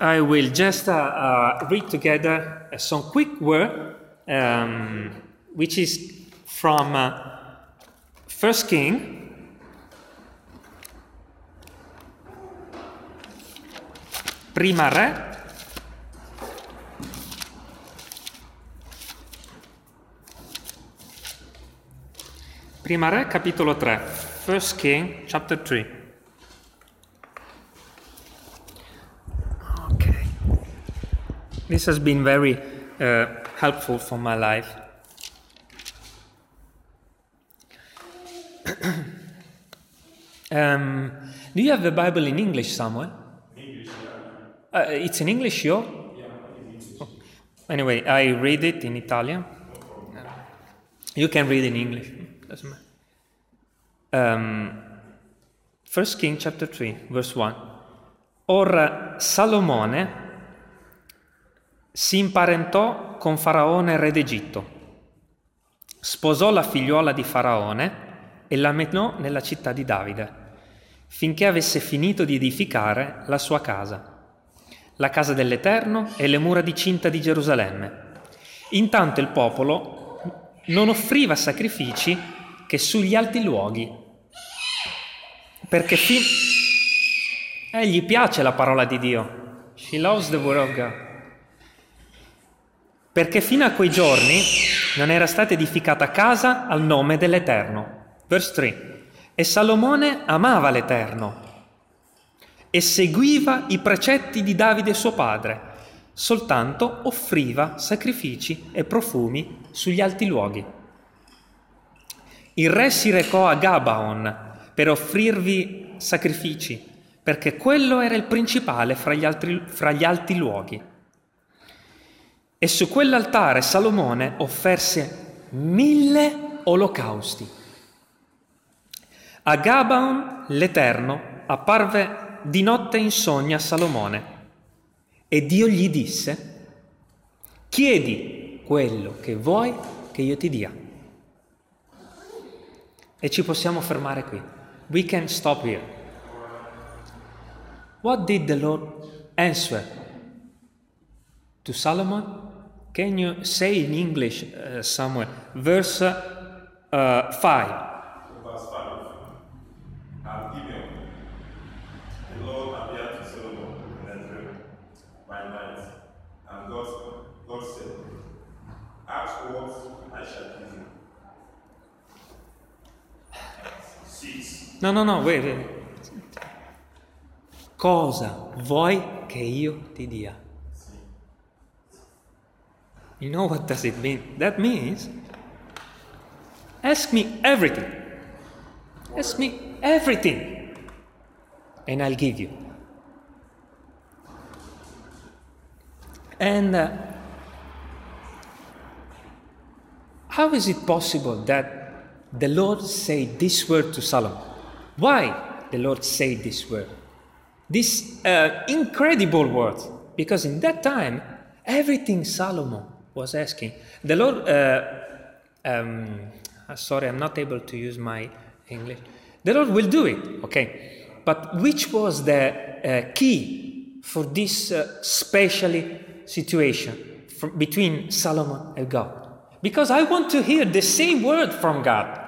I will just uh, uh, read together some quick word, um, which is from uh, First King, Prima Re, Prima Re, capitolo 3. First King, chapter 3. This has been very uh, helpful for my life. um, do you have the Bible in English somewhere? English, yeah. uh, it's in English, yo? Yeah, in oh. Anyway, I read it in Italian. You can read in English. Doesn't matter. Um, 1 King chapter 3, verse 1. Or Salomone si imparentò con Faraone re d'Egitto, sposò la figliuola di Faraone e la menò nella città di Davide, finché avesse finito di edificare la sua casa, la casa dell'Eterno e le mura di cinta di Gerusalemme. Intanto il popolo non offriva sacrifici che sugli alti luoghi, perché fin... Eh, gli piace la parola di Dio. She loves the word of God. Perché fino a quei giorni non era stata edificata casa al nome dell'Eterno. Verse 3. E Salomone amava l'Eterno e seguiva i precetti di Davide suo padre, soltanto offriva sacrifici e profumi sugli alti luoghi. Il re si recò a Gabaon per offrirvi sacrifici, perché quello era il principale fra gli, altri, fra gli alti luoghi. E su quell'altare Salomone offerse mille olocausti. A Gabaon l'Eterno apparve di notte in sogno a Salomone e Dio gli disse, chiedi quello che vuoi che io ti dia. E ci possiamo fermare qui. We can stop here. What did the Lord answer to Solomon? Can you say in English uh, somewhere? Verse uh, 5. No, no, no, wait, wait. Cosa vuoi che io ti dia? You know what does it mean? That means ask me everything. Ask me everything. And I'll give you. And uh, how is it possible that the Lord said this word to Solomon? Why the Lord said this word? This uh, incredible word, because in that time, everything Solomon was asking, the Lord, uh, um, uh, sorry, I'm not able to use my English. The Lord will do it, okay. But which was the uh, key for this uh, specially situation from, between Solomon and God? Because I want to hear the same word from God.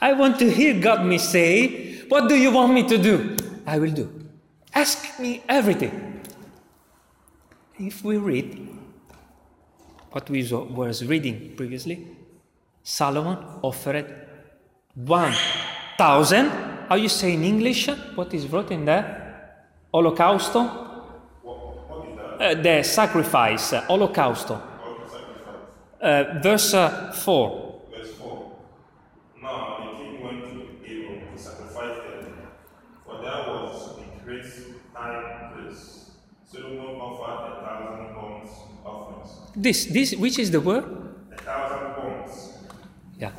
I want to hear God me say, what do you want me to do? I will do. Ask me everything. If we read what we was reading previously, Solomon offered 1,000. How you say in English? What is written there? Holocausto? Uh, the sacrifice, holocausto. Uh, verse uh, 4. This, this, which is the word? A thousand bonds. Yeah.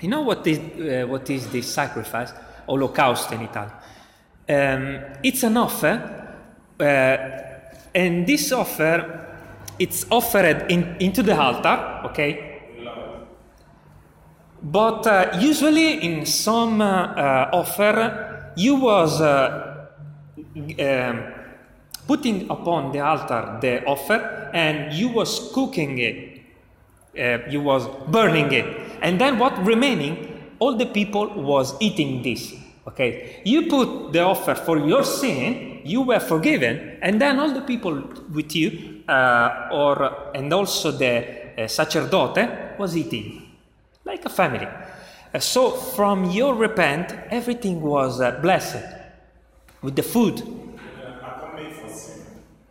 You know what is, uh, what is this sacrifice? Holocaust in Italian. Um, it's an offer, uh, and this offer, it's offered in, into the altar, okay? But uh, usually in some uh, uh, offer, you was uh, um, putting upon the altar the offer, and you was cooking it. Uh, you was burning it, and then what remaining? All the people was eating this. Okay, you put the offer for your sin, you were forgiven, and then all the people with you, uh, or and also the uh, sacerdote was eating, like a family. Uh, so from your repent, everything was uh, blessed with the food.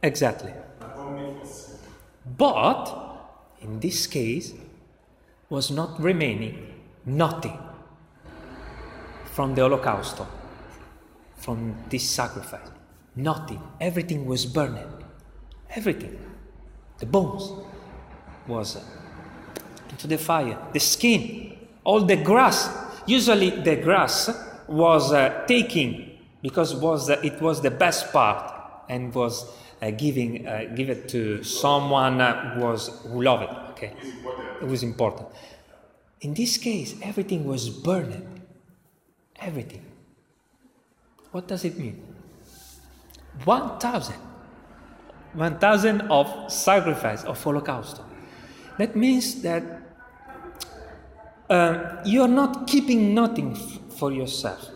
Atonement for sin. Exactly. Atonement for sin. But in this case, was not remaining nothing from the Holocaust, from this sacrifice. Nothing. Everything was burning. Everything. The bones was into the fire. The skin, all the grass. Usually the grass was uh, taken because was uh, it was the best part and was giving uh, give it to someone uh, who was who loved it. Okay, it was important. In this case, everything was burning. Everything. What does it mean? 1,000. 1,000 of sacrifice, of Holocaust. That means that uh, you are not keeping nothing f- for yourself.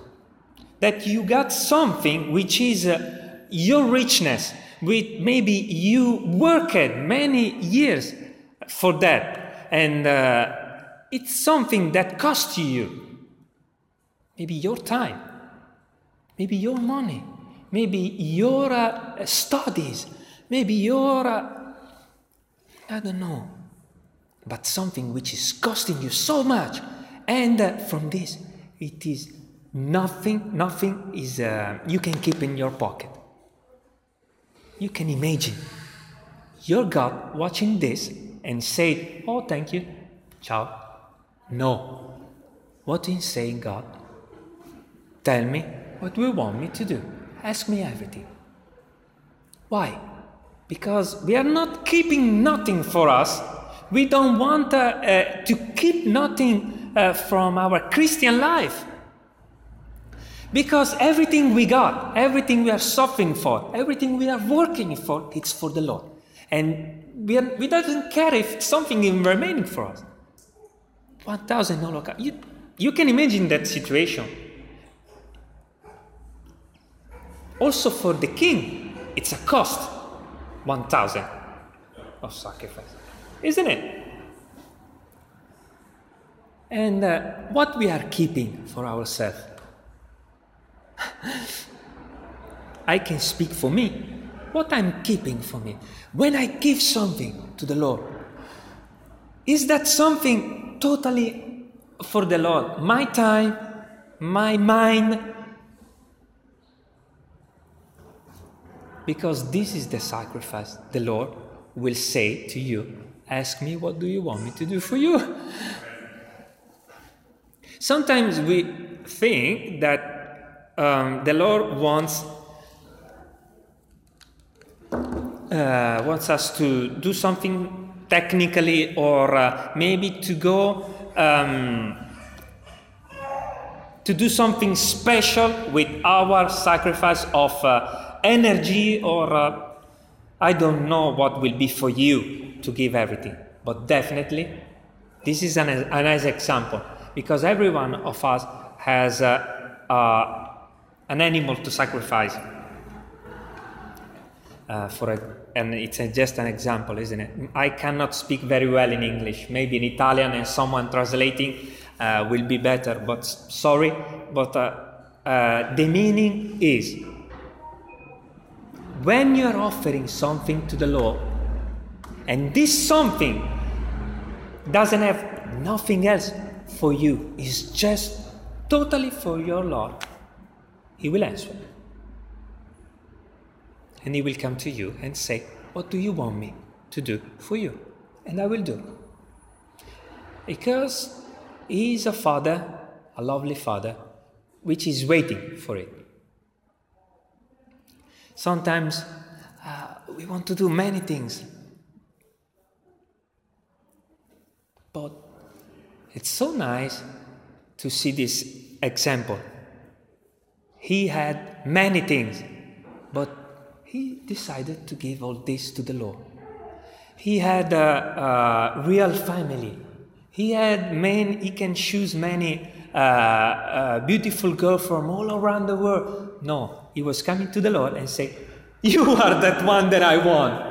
That you got something which is uh, your richness, with maybe you worked many years for that, and uh, it's something that cost you. Maybe your time, maybe your money, maybe your uh, studies, maybe your, uh, I don't know, but something which is costing you so much. And uh, from this, it is nothing, nothing is, uh, you can keep in your pocket. You can imagine your God watching this and say, Oh, thank you, ciao. No. What is saying, God? Tell me what you want me to do. Ask me everything. Why? Because we are not keeping nothing for us. We don't want uh, uh, to keep nothing uh, from our Christian life. Because everything we got, everything we are suffering for, everything we are working for, it's for the Lord. And we, are, we doesn't care if something is remaining for us. 1,000 holocaust. You, you can imagine that situation. Also for the king, it's a cost 1,000 of sacrifice, isn't it? And uh, what we are keeping for ourselves. I can speak for me. What I'm keeping for me. When I give something to the Lord, is that something totally for the Lord? My time, my mind, because this is the sacrifice the Lord will say to you Ask me, what do you want me to do for you? Sometimes we think that um, the Lord wants, uh, wants us to do something technically or uh, maybe to go um, to do something special with our sacrifice of uh, energy or uh, I don't know what will be for you to give everything. But definitely, this is an, a nice example because every one of us has uh, uh, an animal to sacrifice. Uh, for a, and it's a, just an example, isn't it? I cannot speak very well in English. Maybe in Italian and someone translating uh, will be better. But sorry, but uh, uh, the meaning is when you are offering something to the Lord, and this something doesn't have nothing else for you, is just totally for your Lord, He will answer. And He will come to you and say, What do you want me to do for you? And I will do. Because He is a Father, a lovely Father, which is waiting for it. Sometimes uh, we want to do many things, but it's so nice to see this example. He had many things, but he decided to give all this to the Lord. He had a, a real family. He had many, he can choose many uh, uh, beautiful girls from all around the world. No, he was coming to the Lord and say, You are that one that I want.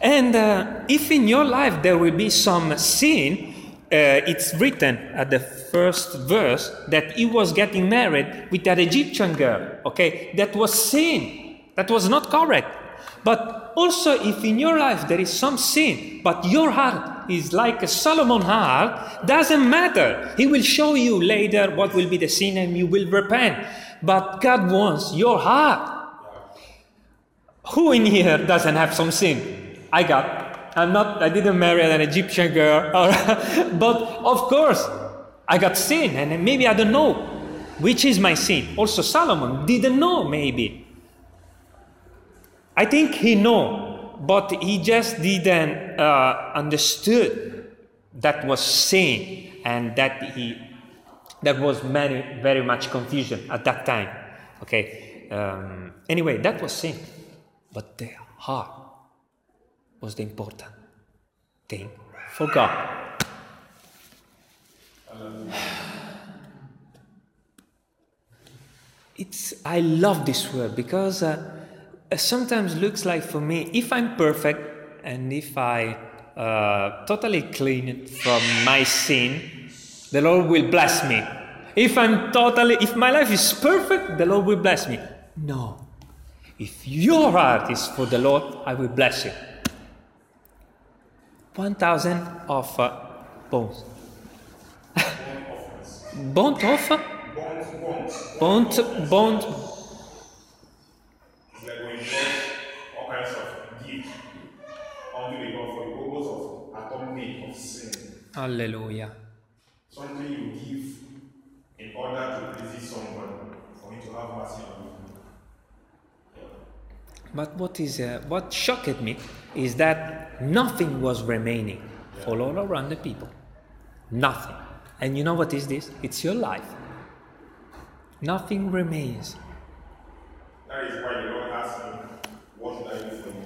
And uh, if in your life there will be some sin, uh, it's written at the first verse that he was getting married with an Egyptian girl. Okay, that was sin. That was not correct. But also, if in your life there is some sin, but your heart is like a Solomon heart, doesn't matter. He will show you later what will be the sin and you will repent. But God wants your heart. Who in here doesn't have some sin? I got. I'm not, I didn't marry an Egyptian girl, but of course, I got sin, and maybe I don't know which is my sin. Also, Solomon didn't know, maybe. I think he know, but he just didn't uh, understood that was sin, and that he that was many very much confusion at that time. Okay. Um, anyway, that was sin, but the heart was the important thing for God. It's I love this word because uh, sometimes looks like for me if I'm perfect and if I uh, totally clean from my sin, the Lord will bless me. If I'm totally, if my life is perfect, the Lord will bless me. No. If your heart is for the Lord, I will bless you. 1,000 of uh, bones. Burnt offer? Burnt, burnt. It's like when you got all kinds of gifts unto the God for the purpose of atonement of sin. Hallelujah. Something you give in order to please someone for him to have mercy on you. But what is uh, what shocked me is that nothing was remaining for all around the people. Nothing. And you know what is this? It's your life. Nothing remains. That is why the Lord asked him, What should I do for you?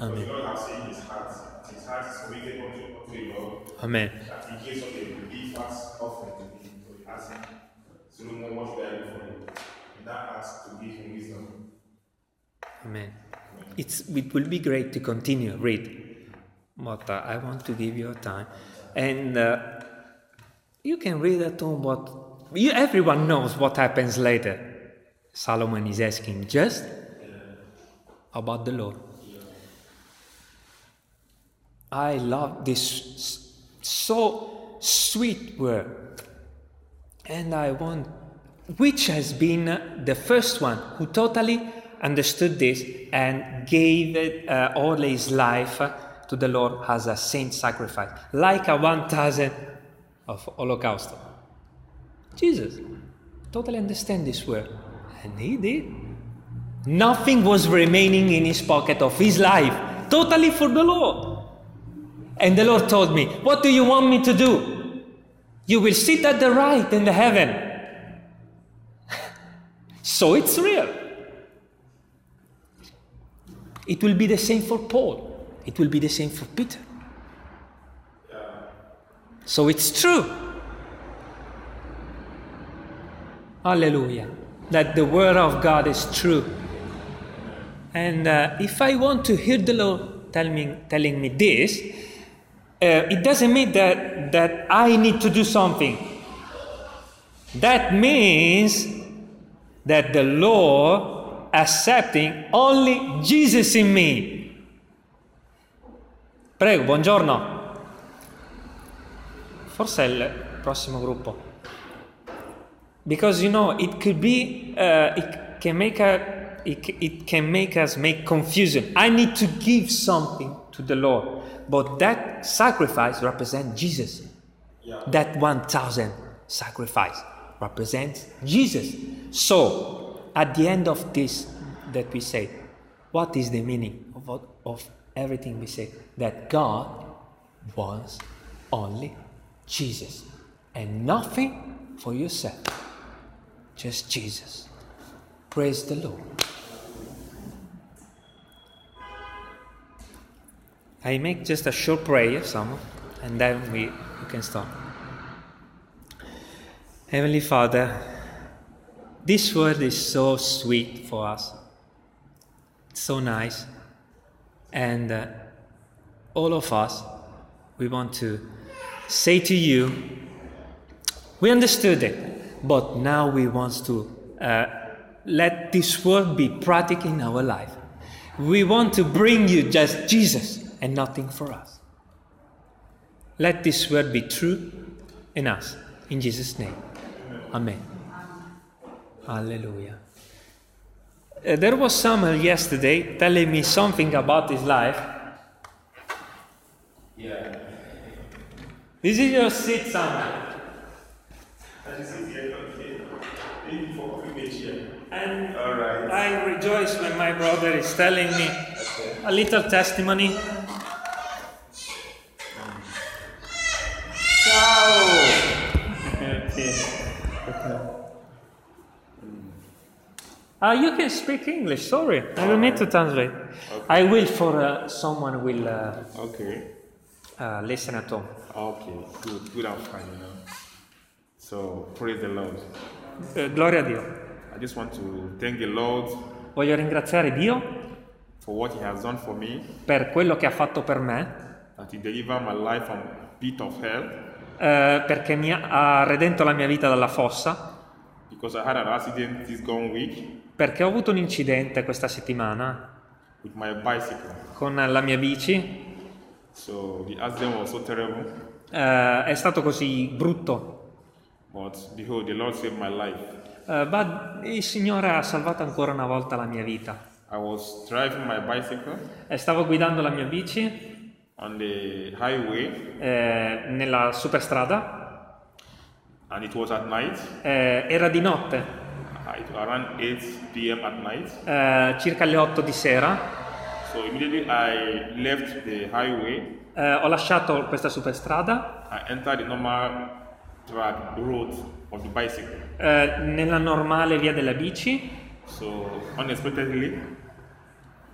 Amen. the Lord has seen his heart. His heart is unto, unto the Lord. Amen. That he a big fast offering to him. So he asked him, Solomon, what should I do for you? And that asked to give him. Amen. It's, it will be great to continue read, uh, I want to give you a time, and uh, you can read at home. What you, everyone knows what happens later. Solomon is asking just about the Lord. I love this so sweet word, and I want which has been the first one who totally understood this and gave uh, all his life to the Lord as a saint sacrifice, like a 1000 of Holocaust. Jesus totally understand this word, and he did. Nothing was remaining in his pocket of his life, totally for the Lord. And the Lord told me, What do you want me to do? You will sit at the right in the heaven. So it's real. It will be the same for Paul. It will be the same for Peter. So it's true. Hallelujah. That the word of God is true. And uh, if I want to hear the Lord tell me, telling me this, uh, it doesn't mean that, that I need to do something. That means that the Lord accepting only Jesus in me. Prego, buongiorno. Forse è il prossimo gruppo. Because you know, it could be, uh, it can make a, it, it can make us make confusion. I need to give something to the Lord, but that sacrifice represents Jesus. That 1,000 sacrifice represents Jesus. So, at the end of this that we say, what is the meaning of, of everything we say? That God wants only Jesus and nothing for yourself, just Jesus. Praise the Lord. I make just a short prayer, some, and then we, we can stop. Heavenly Father, this word is so sweet for us, so nice, and uh, all of us, we want to say to you, we understood it, but now we want to uh, let this word be practical in our life. We want to bring you just Jesus and nothing for us. Let this word be true in us. In Jesus' name. Amen. Hallelujah. Uh, there was Samuel yesterday telling me something about his life. Yeah. This is your seat, Samuel. As you see here, okay. Thank you for offering me a chair. And All right. I rejoice when my brother is telling me a little testimony. Ciao! okay. Uh, you can speak English, sorry. I don't need to translate. I will for uh, someone will uh, Okay. uh, listen at home. Okay. Good. Good fine, you know. So praise the Lord. Eh, gloria a Dio. I just want to thank the Lord Voglio ringraziare Dio for what He has done for me, per quello che ha fatto per me, that He delivered my life from pit of hell, eh, perché mi ha ha redento la mia vita dalla fossa, because I had an accident this gone week perché ho avuto un incidente questa settimana con la mia bici, So eh, è stato così brutto, but behold, the Lord saved my life. Eh, ma il Signore ha salvato ancora una volta la mia vita. I was driving my bicycle E stavo guidando la mia bici on the highway, eh, nella superstrada, and it was at night, eh, era di notte, uh, it was around 8 p.m. at night. eh, circa le 8 di sera. So immediately I left the highway. Eh, ho lasciato questa superstrada I entered the normal track road of the bicycle. eh, nella normale via della bici. So unexpectedly,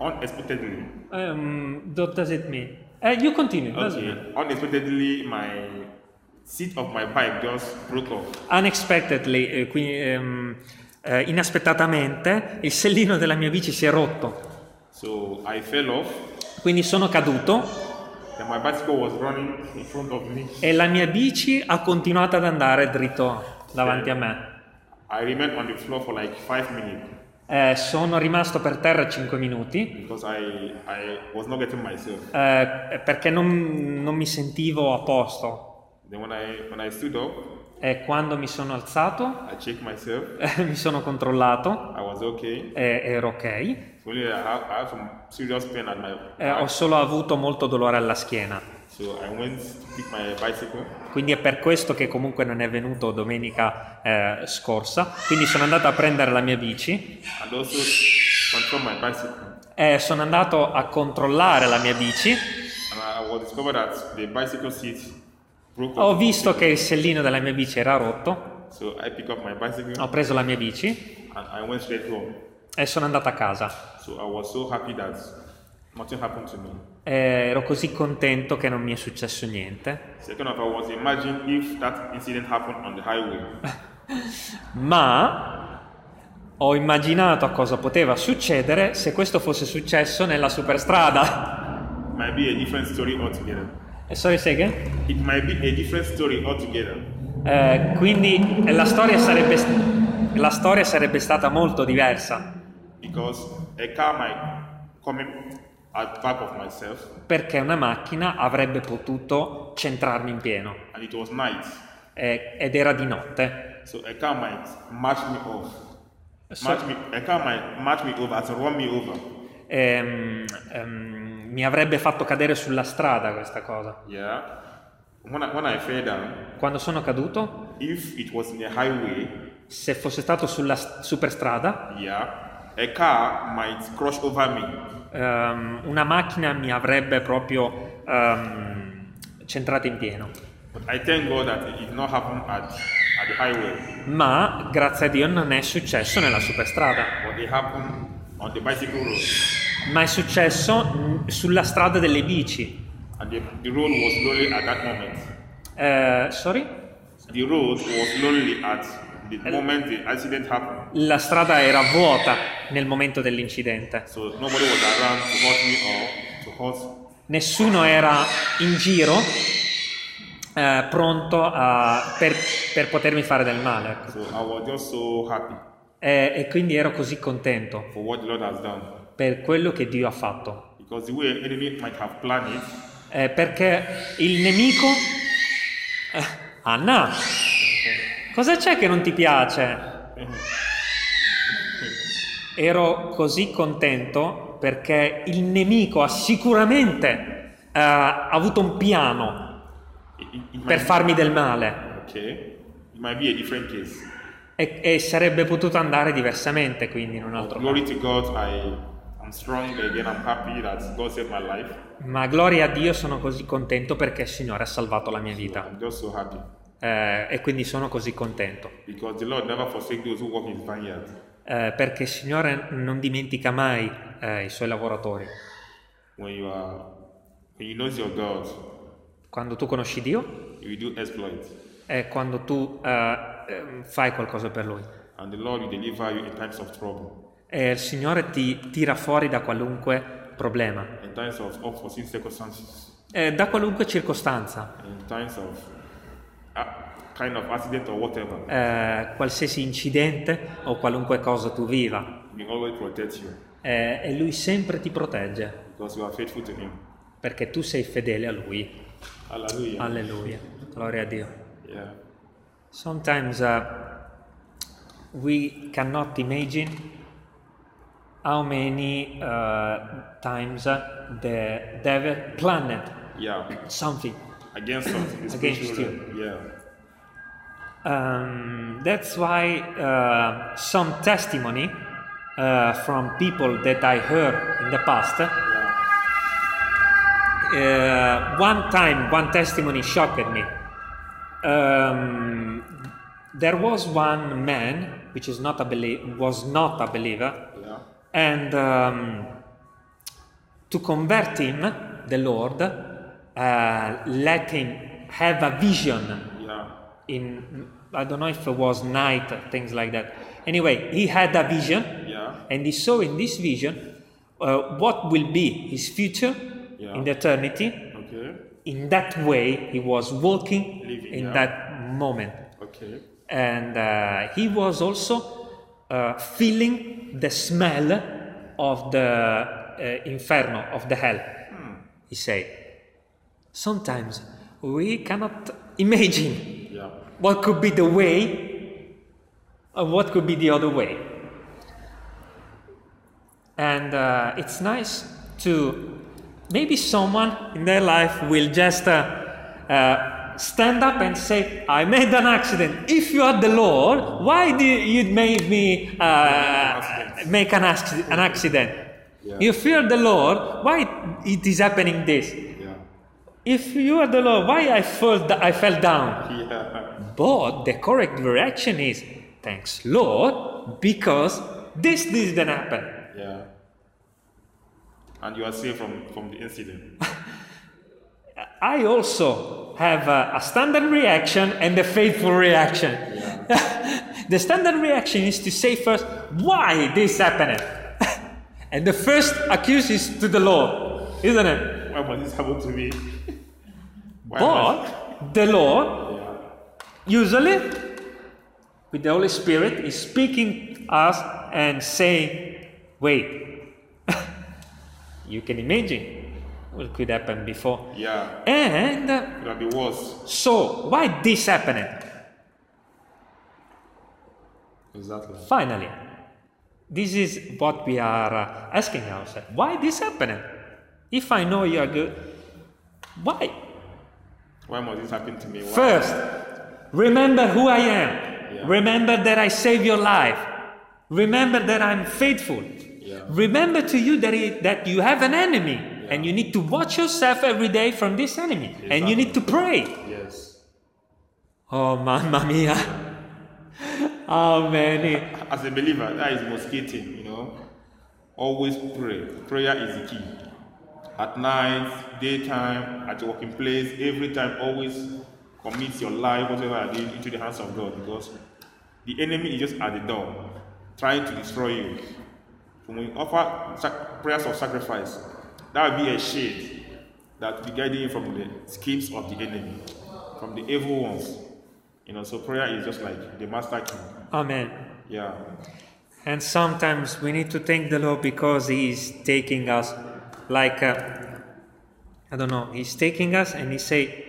unexpectedly, Um, what does it mean? Eh, you continue. doesn't okay, it? unexpectedly, my seat of my bike just broke off. Unexpectedly, eh, quindi, ehm, eh, inaspettatamente, il sellino della mia bici si è rotto. So off, Quindi sono caduto e la mia bici ha continuato ad andare dritto davanti a me. Like Eh, sono rimasto per terra 5 minuti I, I eh, perché non, non mi sentivo a posto. Then when I when I up, E quando mi sono alzato, myself. eh, mi sono controllato okay. e ero ok. I have, I have my Eh, ho solo avuto molto dolore alla schiena. So. Quindi è per questo che comunque non è venuto domenica eh, scorsa. Quindi sono andato a prendere la mia bici e sono andato a controllare la mia bici. And I was discovered that the bicycle seat Ho visto che il sellino della mia bici era rotto. So Ho preso la mia bici e sono andato a casa. So so ero così contento che non mi è successo niente. Ma ho immaginato a cosa poteva succedere se questo fosse successo nella superstrada. Might be a different story altogether. E sorry, say again? It might be a different story altogether. Eh, quindi la storia, sarebbe, la storia sarebbe stata molto diversa Because a car might come at back of myself perché una macchina avrebbe potuto centrarmi in pieno and it was night. eh, ed era di notte. So a car might match me off. So- Match me, a car might match me over, to run me over. Ehm, ehm, mi avrebbe fatto cadere sulla strada questa cosa. Yeah. When I, when I fell down, Quando sono caduto, if it was in a highway, se fosse stato sulla superstrada, yeah, a car might crush over me. ehm, una macchina mi avrebbe proprio ehm, centrato in pieno. But I thank God that it did not happen at, at the Ma grazie a Dio non è successo nella superstrada, but it happened on the bicycle road. Ma è successo mh, sulla strada delle bici. And the, the road was lonely at that moment. Eh, sorry? The road was lonely at the moment the accident happened. La strada era vuota nel momento dell'incidente. So nobody was around to hurt me or to hurt. Nessuno era in giro eh, pronto a- per, per potermi fare del male. ecco. So I was just so happy E, e quindi ero così contento for what the Lord has done. Per quello che Dio ha fatto. It, Eh, perché il nemico... Eh, Anna, cosa c'è che non ti piace? Ero così contento perché il nemico ha sicuramente eh, avuto un piano it, it, it per farmi del male okay, e, e sarebbe potuto andare diversamente quindi in un altro modo. Glory to God, I am strong again. I'm happy that God saved my life. Ma gloria a Dio sono così contento perché il Signore ha salvato la mia vita I'm just so happy Eh, e quindi sono così contento because the Lord never forsake those who work in His vineyard. Eh, perché il Signore non dimentica mai eh, i suoi lavoratori. When you are, when you know your God, Quando tu conosci Dio è quando tu eh, ehm, fai qualcosa per Lui. and the Lord will deliver you in times of trouble, E il Signore ti tira fuori da qualunque problema, in times of unforeseen circumstances, eh, da qualunque circostanza, in times of uh, kind of accident or whatever. eh, qualsiasi incidente o qualunque cosa tu viva. Eh, e Lui sempre ti protegge because you are faithful to Him. perché tu sei fedele a Lui. Hallelujah. Alleluia, gloria a Dio. Yeah. Sometimes uh, we cannot imagine how many uh, times the devil planned Yeah. something. Against us. Against you. Yeah. Um, that's why uh, some testimony uh, from people that I heard in the past. Yeah. Uh, one time, one testimony shocked me. Um, there was one man which is not a belie- was not a believer. And um, to convert him, the Lord uh, let him have a vision Yeah. in I don't know if it was night, things like that. Anyway, he had a vision, Yeah. and he saw in this vision uh, what will be his future Yeah. in the eternity. Okay. In that way, he was walking Living, in that moment, Okay. and uh, he was also uh, feeling the smell of the uh, inferno of the hell. He said, "Sometimes we cannot imagine." Yeah. what could be the way or what could be the other way and uh, it's nice to maybe someone in their life will just uh, uh, stand up and say i made an accident if you are the lord why did you make me uh, make an, an accident Yeah. you fear the lord why it is happening this Yeah. if you are the lord why i fell, I fell down Yeah. but the correct reaction is thanks, Lord, because this didn't happen. Yeah. And you are safe from, from the incident. I also have a, a standard reaction and a faithful reaction. the standard reaction is to say first, why this happened? and the first accuse is to the Lord, isn't it? Why must this happen to me? Why But the Lord Yeah. usually with the Holy Spirit is speaking us and saying, wait, you can imagine what could happen before. Yeah. And uh, Could have been worse. so, why this happened? Exactly. Finally, this is what we are uh, asking ourselves. Why this happened? If I know you are good, why? Why must this happen to me? Why? First, remember who I am. Yeah. Remember that I saved your life. Remember that I'm faithful. Yeah. Remember to you that, it, that you have an enemy and you need to watch yourself every day from this enemy and you need to pray. Yes. Oh, mamma mia. How many? As a believer, that is key you know. Always pray. Prayer is the key. at night, daytime, at your working place, every time, always commit your life, whatever you are doing, into the hands of God because the enemy is just at the door, trying to destroy you. When we offer sac- prayers of sacrifice, that will be a shade that will be guiding you from the schemes of the enemy, from the evil ones. You know, so prayer is just like the master key. Amen. Yeah. And sometimes we need to thank the Lord because He is taking us, like uh, I don't know, He's taking us and He say,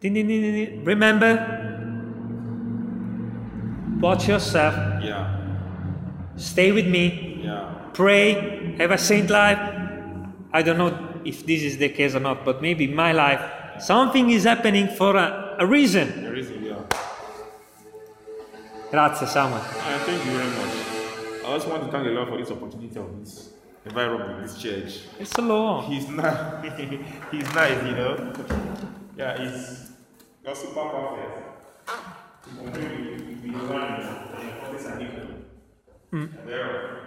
"Din, din, din, din, din. remember, watch yourself, Yeah. stay with me, Yeah. pray, have a saint life. I don't know if this is the case or not, but maybe in my life, something is happening for a, a reason. There is, yeah. Grazie, Samuel. Uh, thank you very much. I also want to thank the Lord for this opportunity of this environment, this church. It's the Lord. He's nice. he's nice, you know. Yeah, he's got super perfect. To